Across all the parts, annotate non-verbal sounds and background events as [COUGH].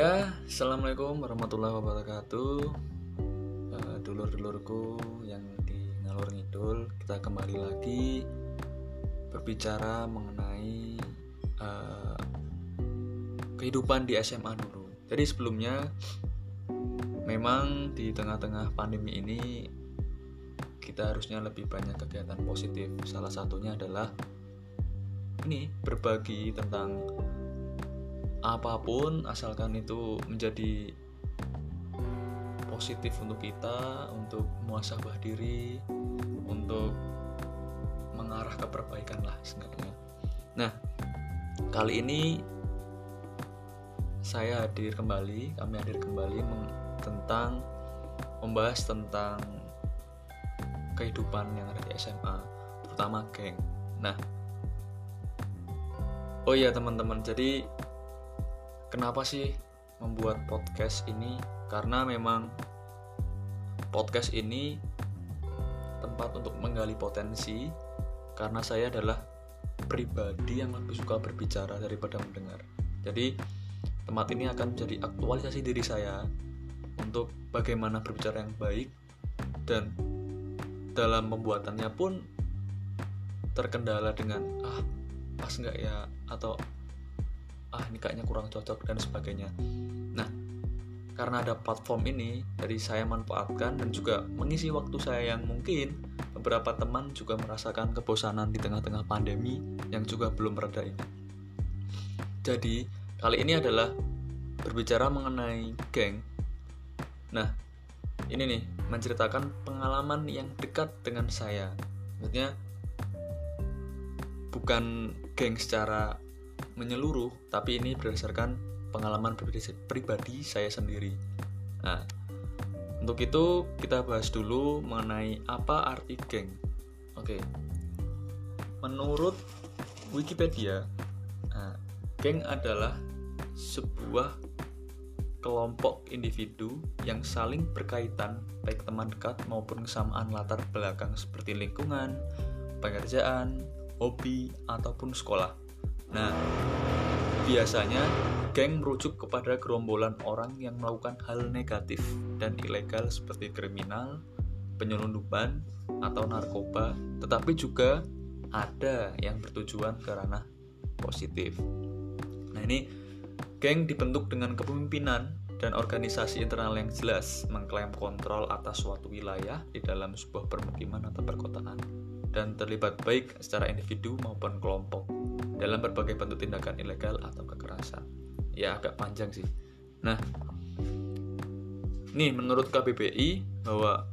Ya, assalamualaikum warahmatullahi wabarakatuh. Uh, dulur-dulurku yang di ngalur ngidul, kita kembali lagi berbicara mengenai uh, kehidupan di SMA dulu. Jadi sebelumnya, memang di tengah-tengah pandemi ini kita harusnya lebih banyak kegiatan positif. Salah satunya adalah ini berbagi tentang apa pun asalkan itu menjadi positif untuk kita untuk muasabah diri untuk mengarah ke perbaikan lah sebenarnya nah kali ini saya hadir kembali kami hadir kembali tentang membahas tentang kehidupan yang ada di SMA terutama geng. Nah oh iya teman-teman jadi kenapa sih membuat podcast ini? Karena memang podcast ini tempat untuk menggali potensi karena saya adalah pribadi yang lebih suka berbicara daripada mendengar. Jadi tempat ini akan menjadi aktualisasi diri saya untuk bagaimana berbicara yang baik dan dalam pembuatannya pun terkendala dengan ah pas nggak ya? atau ah ini kayaknya kurang cocok dan sebagainya. Nah karena ada platform ini jadi saya manfaatkan dan juga mengisi waktu saya yang mungkin beberapa teman juga merasakan kebosanan di tengah-tengah pandemi yang juga belum mereda ini. Jadi kali ini adalah berbicara mengenai geng. Nah ini nih menceritakan pengalaman yang dekat dengan saya. Maksudnya bukan geng secara menyeluruh, tapi ini berdasarkan pengalaman pribadi saya sendiri. Nah, untuk itu kita bahas dulu mengenai apa arti geng. Oke. Menurut Wikipedia, nah, geng adalah sebuah kelompok individu yang saling berkaitan baik teman dekat maupun kesamaan latar belakang seperti lingkungan, pekerjaan, hobi, ataupun sekolah. Nah, biasanya geng merujuk kepada gerombolan orang yang melakukan hal negatif dan ilegal seperti kriminal, penyelundupan, atau narkoba, tetapi juga ada yang bertujuan ke ranah positif. Nah, ini geng dibentuk dengan kepemimpinan dan organisasi internal yang jelas mengklaim kontrol atas suatu wilayah di dalam sebuah permukiman atau perkotaan dan terlibat baik secara individu maupun kelompok dalam berbagai bentuk tindakan ilegal atau kekerasan. Ya agak panjang sih. Nah, nih menurut KBBI bahwa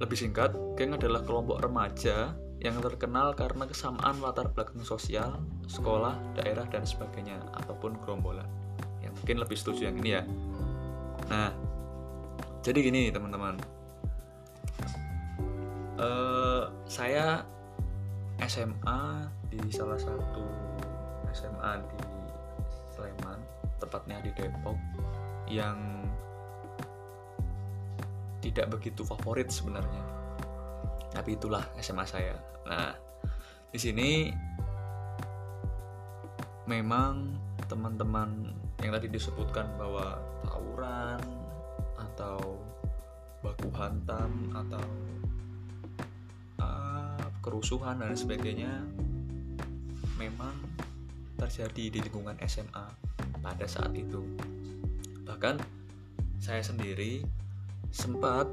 lebih singkat, geng adalah kelompok remaja yang terkenal karena kesamaan latar belakang sosial, sekolah, daerah, dan sebagainya, ataupun gerombolan. Yang mungkin lebih setuju yang ini ya. Nah, jadi gini teman-teman. Uh, saya SMA di salah satu SMA di Sleman tepatnya di Depok yang tidak begitu favorit sebenarnya. Tapi itulah SMA saya. Nah di sini memang teman-teman yang tadi disebutkan bahwa tawuran atau baku hantam atau kerusuhan dan sebagainya memang terjadi di lingkungan SMA pada saat itu. Bahkan saya sendiri sempat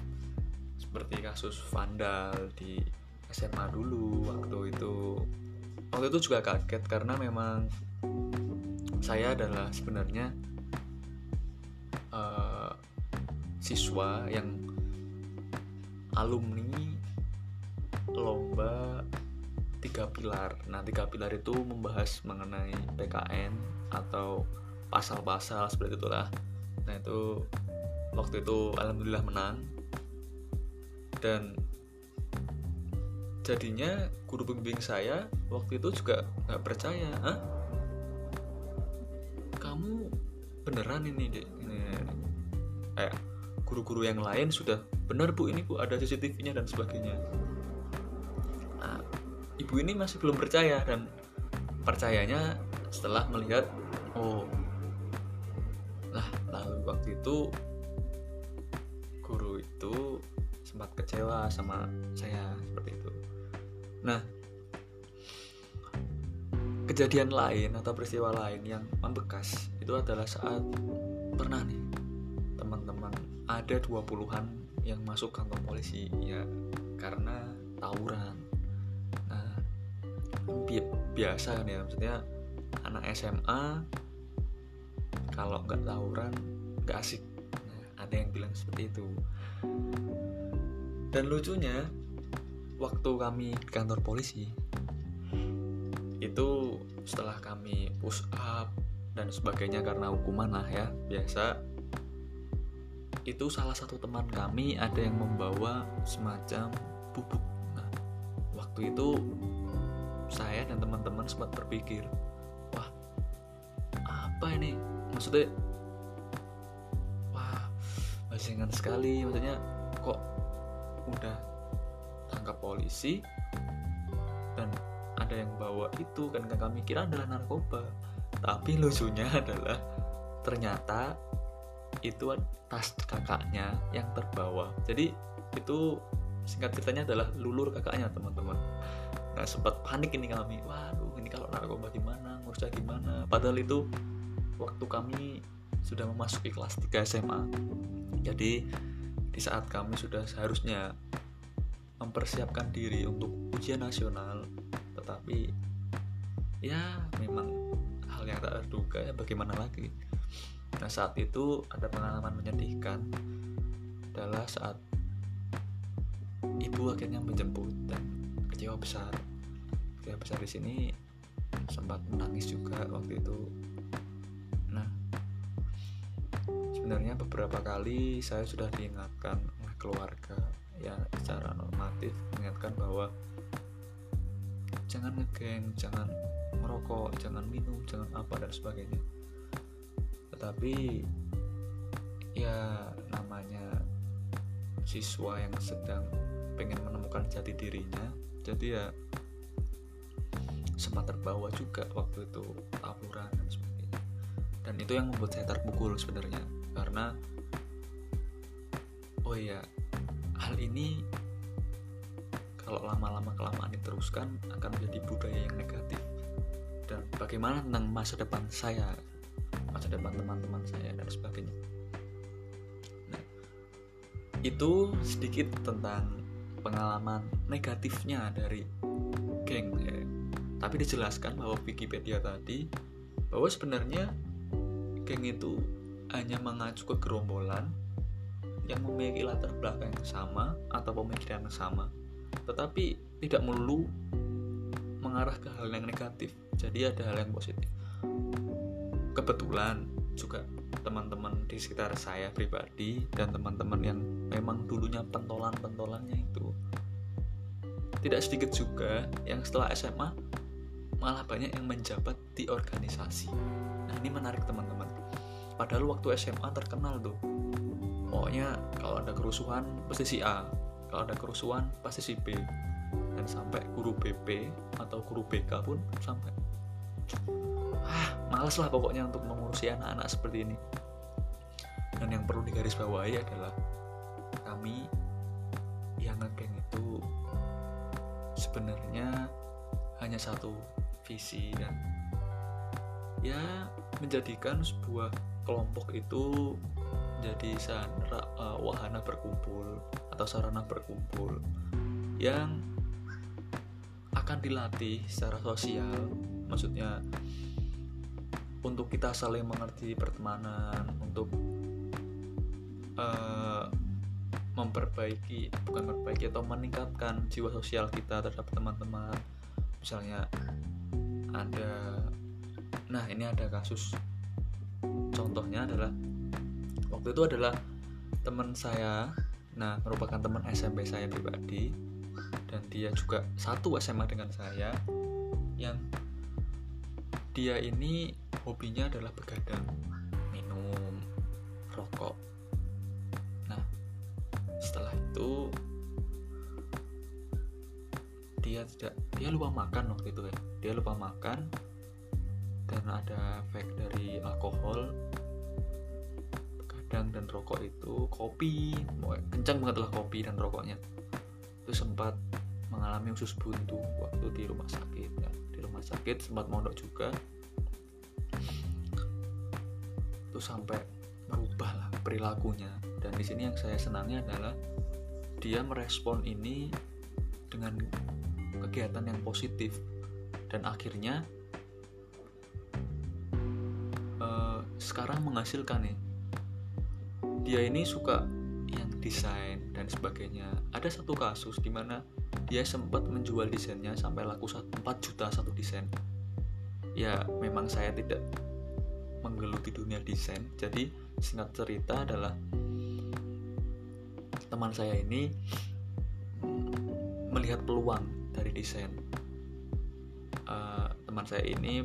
[LAUGHS] seperti kasus vandal di SMA dulu waktu itu. Waktu itu juga kaget karena memang saya adalah sebenarnya uh, siswa yang alumni lomba tiga pilar. Nah, tiga pilar itu membahas mengenai PKN atau pasal-pasal seperti itulah. Nah, itu waktu itu alhamdulillah menang. Dan jadinya guru pembimbing saya waktu itu juga nggak percaya, Hah? Kamu beneran ini, deh? Ini, eh, guru-guru yang lain sudah benar bu ini bu ada CCTV-nya dan sebagainya ibu ini masih belum percaya dan percayanya setelah melihat oh waktu itu guru itu sempat kecewa sama saya seperti itu. Nah kejadian lain atau peristiwa lain yang membekas itu adalah saat pernah nih teman-teman ada dua puluhan yang masuk kantor polisi ya karena tawuran bi biasa kan ya maksudnya anak SMA kalau nggak tawuran nggak asik. Nah, ada yang bilang seperti itu. Dan lucunya waktu kami di kantor polisi itu setelah kami push up dan sebagainya karena hukuman lah ya biasa itu salah satu teman kami ada yang membawa semacam bubuk nah waktu itu saya dan teman-teman sempat berpikir wah apa ini? Maksudnya wah bajingan sekali. Maksudnya kok udah tangkap polisi dan ada yang bawa itu kan kami kira adalah narkoba. Tapi lucunya adalah ternyata itu tas kakaknya yang terbawa. Jadi itu singkat ceritanya adalah lulur kakaknya teman-teman nah sempat panik ini kami. Waduh ini kalau narkoba gimana ngurusnya gimana padahal itu waktu kami sudah memasuki kelas 3 SMA jadi di saat kami sudah seharusnya mempersiapkan diri untuk ujian nasional tetapi ya memang hal yang tak terduga ya bagaimana lagi? Nah saat itu ada pengalaman menyedihkan. Adalah saat ibu akhirnya menjemput dan kecewa besar. Kecewa besar di sini sempat menangis juga waktu itu. Nah sebenarnya beberapa kali saya sudah diingatkan oleh keluarga ya secara normatif mengingatkan bahwa jangan ngegeng jangan merokok jangan minum jangan apa dan sebagainya. Tetapi ya namanya siswa yang sedang pengen menemukan jati dirinya jadi ya sempat terbawa juga waktu itu tawuran dan sebagainya. Dan itu yang membuat saya terpukul sebenarnya karena oh iya hal ini kalau lama-lama kelamaan diteruskan akan menjadi budaya yang negatif. Dan bagaimana tentang masa depan saya masa depan teman-teman saya dan sebagainya. Nah, itu sedikit tentang pengalaman negatifnya dari geng ya. tapi dijelaskan bahwa Wikipedia tadi bahwa sebenarnya geng itu hanya mengacu ke gerombolan yang memiliki latar belakang yang sama atau pemikiran yang sama tetapi tidak melulu mengarah ke hal yang negatif jadi ada hal yang positif kebetulan juga teman-teman di sekitar saya pribadi dan teman-teman yang memang dulunya pentolan-pentolannya itu. Tidak sedikit juga yang setelah SMA malah banyak yang menjabat di organisasi. Nah ini menarik teman-teman. Padahal waktu SMA terkenal tuh. Pokoknya kalau ada kerusuhan pasti si A. Kalau ada kerusuhan pasti si B. Dan sampai guru BP atau guru BK pun sampai ah males lah pokoknya untuk mengurusi anak-anak seperti ini. Dan yang perlu digarisbawahi adalah kami yang ngegeng itu sebenarnya hanya satu visi dan ya menjadikan sebuah kelompok itu jadi uh, wahana berkumpul atau sarana berkumpul yang akan dilatih secara sosial. Maksudnya untuk kita saling mengerti pertemanan untuk uh, memperbaiki bukan memperbaiki atau meningkatkan jiwa sosial kita terhadap teman-teman. Misalnya ada nah ini ada kasus. Contohnya adalah waktu itu adalah teman saya nah merupakan teman SMP saya pribadi dan dia juga satu SMA dengan saya yang dia ini hobinya adalah begadang minum rokok. Nah setelah itu dia tidak dia lupa makan waktu itu ya dia lupa makan karena ada efek dari alkohol. Padang dan rokok itu kopi kencang banget lah kopi dan rokoknya. Itu sempat mengalami usus buntu waktu di rumah sakit ya. di rumah sakit sempat mondok juga itu sampai merubah lah perilakunya. Dan di sini yang saya senangi adalah dia merespon ini dengan kegiatan yang positif. Dan akhirnya uh, sekarang menghasilkan nih dia ini suka yang desain dan sebagainya. Ada satu kasus di mana dia sempat menjual desainnya sampai laku 4 juta satu desain. Ya memang saya tidak menggeluti dunia desain. Jadi singkat cerita adalah teman saya ini melihat peluang dari desain. Uh, teman saya ini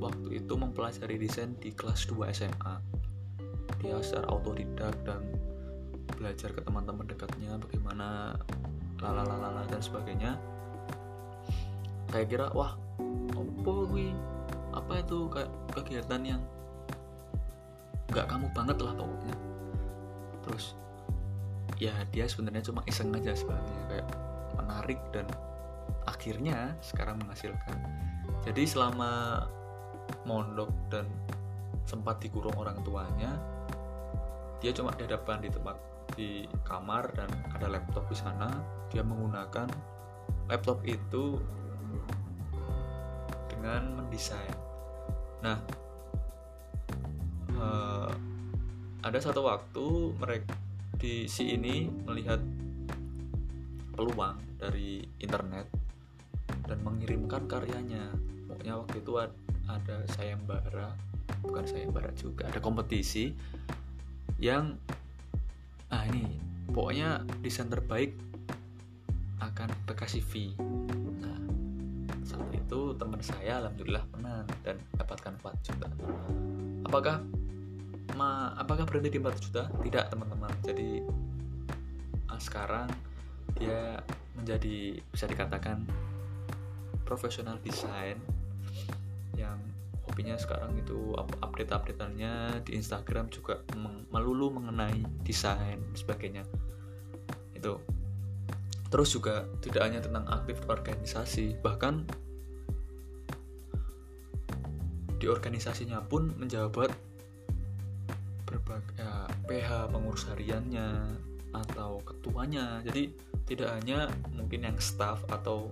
waktu itu mempelajari desain di kelas 2 SMA dia secara autodidak dan belajar ke teman-teman dekatnya bagaimana lalalala dan sebagainya. Saya kira wah apa gue apa itu kegiatan yang nggak kamu banget lah pokoknya. Terus ya dia sebenarnya cuma iseng aja sebenarnya kayak menarik dan akhirnya sekarang menghasilkan. Jadi selama mondok dan sempat dikurung orang tuanya dia cuma dihadapkan di tempat di kamar dan ada laptop di sana. Dia menggunakan laptop itu dengan mendesain. Nah ada satu waktu mereka di si ini melihat peluang dari internet dan mengirimkan karyanya. Pokoknya waktu itu ada sayembara bukan sayembara juga ada kompetisi yang ah ini pokoknya desain terbaik akan dikasih fee. Nah saat itu teman saya alhamdulillah menang dan dapatkan 4 juta. Apakah apakah berhenti di 4 juta? Tidak teman-teman. Jadi ah, sekarang dia menjadi bisa dikatakan profesional desain yang hobinya sekarang itu update updateannya di Instagram juga melulu mengenai desain sebagainya. Itu. Terus juga tidak hanya tentang aktif organisasi bahkan di organisasinya pun menjabat berbagai ya, PH pengurus hariannya atau ketuanya. Jadi tidak hanya mungkin yang staff atau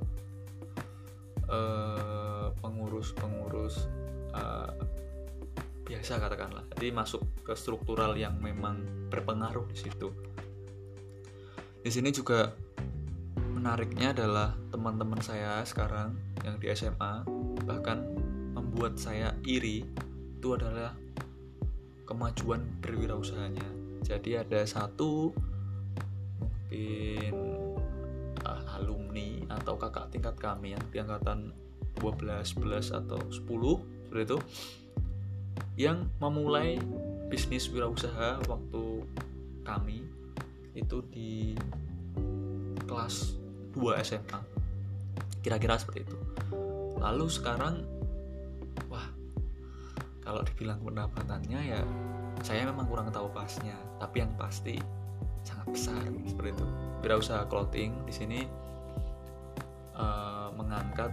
uh, pengurus-pengurus uh, biasa katakanlah. Jadi masuk ke struktural yang memang berpengaruh di situ. Di sini juga menariknya adalah teman-teman saya sekarang yang di SMA bahkan membuat saya iri itu adalah kemajuan berwirausahanya. Jadi ada satu mungkin uh, alumni atau kakak tingkat kami yang di angkatan 12, 11 atau 10 seperti itu yang memulai bisnis wirausaha waktu kami itu di kelas 2 SMA kira-kira seperti itu. Lalu sekarang kalau dibilang pendapatannya ya saya memang kurang tahu pasnya tapi yang pasti sangat besar seperti itu wirausaha clothing di sini uh, mengangkat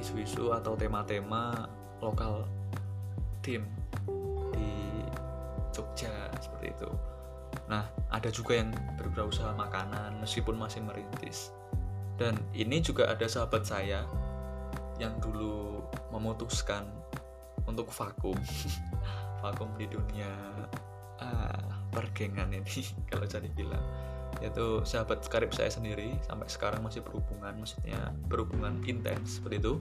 isu-isu atau tema-tema lokal tim di Jogja seperti itu. Nah, ada juga yang berusaha makanan meskipun masih merintis. Dan ini juga ada sahabat saya yang dulu memutuskan untuk vakum. [LAUGHS] vakum di dunia ah, pergengan ini [LAUGHS] kalau jadi bilang yaitu sahabat karib saya sendiri sampai sekarang masih berhubungan maksudnya berhubungan intens seperti itu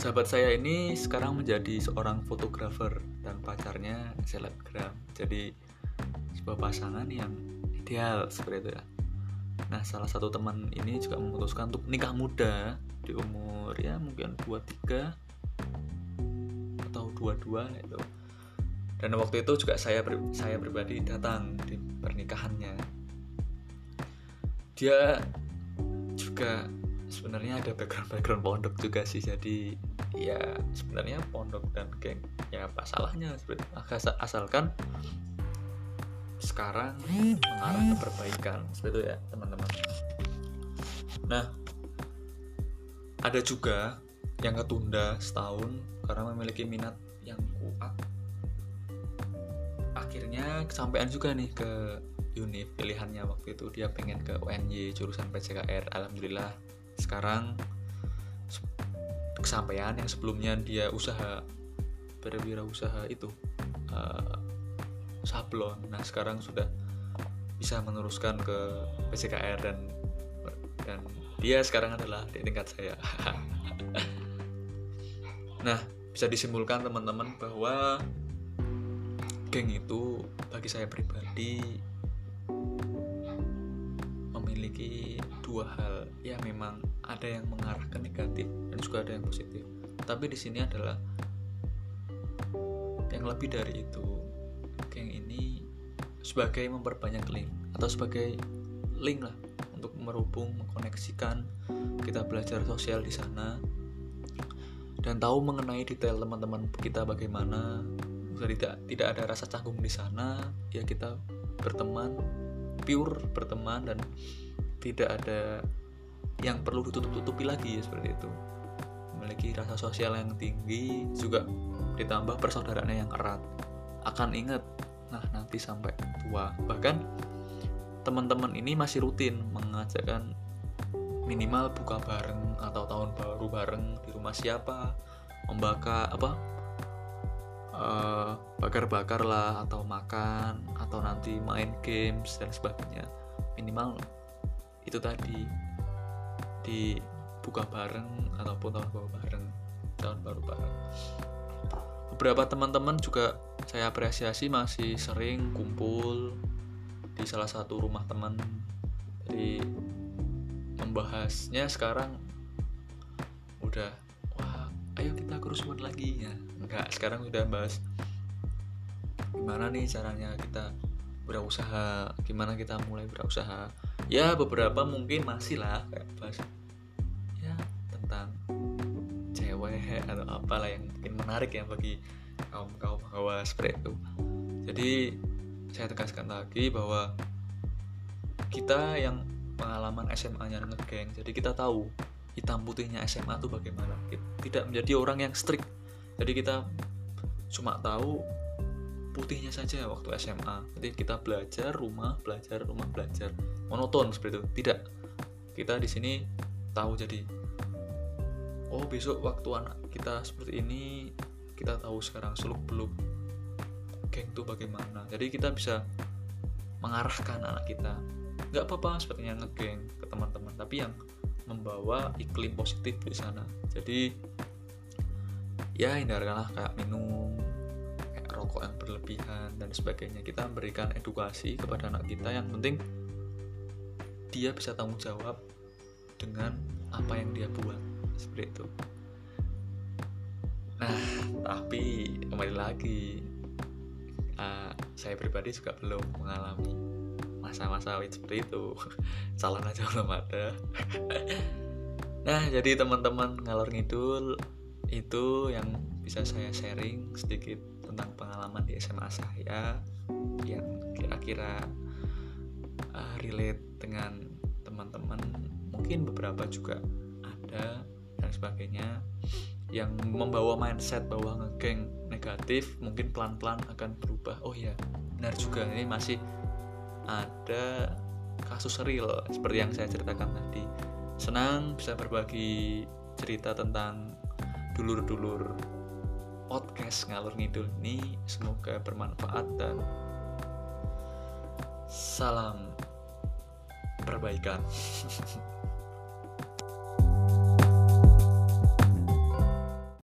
Sahabat saya ini sekarang menjadi seorang fotografer dan pacarnya selebgram. Jadi sebuah pasangan yang ideal seperti itu ya. Nah, salah satu teman ini juga memutuskan untuk nikah muda di umur ya mungkin 23 22 itu. Dan waktu itu juga saya saya pribadi datang di pernikahannya. Dia juga sebenarnya ada background background pondok juga sih jadi ya sebenarnya pondok dan geng ya apa salahnya asalkan sekarang mengarah ke perbaikan seperti itu ya teman-teman nah ada juga yang ketunda setahun karena memiliki minat yang kuat. Akhirnya kesampaian juga nih ke univ pilihannya waktu itu. Dia pengen ke UNY jurusan PCKR alhamdulillah sekarang kesampaian yang sebelumnya dia usaha berwirausaha itu uh, sablon. Nah sekarang sudah bisa meneruskan ke PCKR dan dan dia sekarang adalah di tingkat saya. [LAUGHS] Nah bisa disimpulkan teman-teman bahwa geng itu bagi saya pribadi memiliki dua hal. Ya memang ada yang mengarah ke negatif dan juga ada yang positif. Tapi di sini adalah yang lebih dari itu. Geng ini sebagai memperbanyak link atau sebagai link lah untuk merubung mengkoneksikan kita belajar sosial di sana dan tahu mengenai detail teman-teman kita bagaimana. Tidak tidak ada rasa canggung di sana. Ya kita berteman pure berteman dan tidak ada yang perlu ditutup-tutupi lagi ya seperti itu. Memiliki rasa sosial yang tinggi juga ditambah persaudaraannya yang erat. Akan ingat nah nanti sampai tua. Bahkan teman-teman ini masih rutin mengajakkan minimal buka bareng atau tahun baru bareng di rumah siapa membakar apa uh, bakar-bakar lah atau makan atau nanti main games dan sebagainya. Minimal itu tadi di buka bareng ataupun tahun baru bareng tahun baru bareng. Beberapa teman-teman juga saya apresiasi masih sering kumpul di salah satu rumah teman jadi membahasnya sekarang udah wah ayo kita kerusuhan lagi. Ya enggak sekarang udah bahas gimana nih caranya kita berusaha gimana kita mulai berusaha. Ya beberapa mungkin masih lah kayak bahas ya tentang cewek atau apalah yang mungkin menarik ya bagi kaum kaum hawa seperti itu. Jadi saya tegaskan lagi bahwa kita yang pengalaman SMA-nya ngegeng jadi kita tahu hitam putihnya SMA itu bagaimana. Tidak menjadi orang yang strict. Jadi kita cuma tahu putihnya saja waktu SMA jadi kita belajar rumah belajar rumah belajar. Monoton seperti itu. Tidak. Kita di sini tahu jadi oh besok waktu anak kita seperti ini kita tahu sekarang seluk beluk geng itu bagaimana. Jadi kita bisa mengarahkan anak kita nggak apa-apa sepertinya ngegeng ke teman-teman. Tapi yang membawa iklim positif di sana. Jadi ya hindarkanlah kayak minum kayak rokok yang berlebihan dan sebagainya. Kita memberikan edukasi kepada anak kita yang penting dia bisa tanggung jawab dengan apa yang dia buat. Seperti itu. Nah tapi kembali lagi uh, saya pribadi juga belum mengalami masa-masa seperti itu. [LAUGHS] Calon aja belum ada [LAUGHS] nah jadi teman-teman ngalor ngidul itu yang bisa saya sharing sedikit tentang pengalaman di SMA saya yang kira-kira uh, relate dengan teman-teman. Mungkin beberapa juga ada dan sebagainya yang membawa mindset bahwa ngegeng negatif mungkin pelan-pelan akan berubah. Oh ya benar juga ini masih ada kasus real seperti yang saya ceritakan tadi. Senang bisa berbagi cerita tentang dulur-dulur podcast ngalur ngidul ini. Semoga bermanfaat dan salam perbaikan [LAUGHS]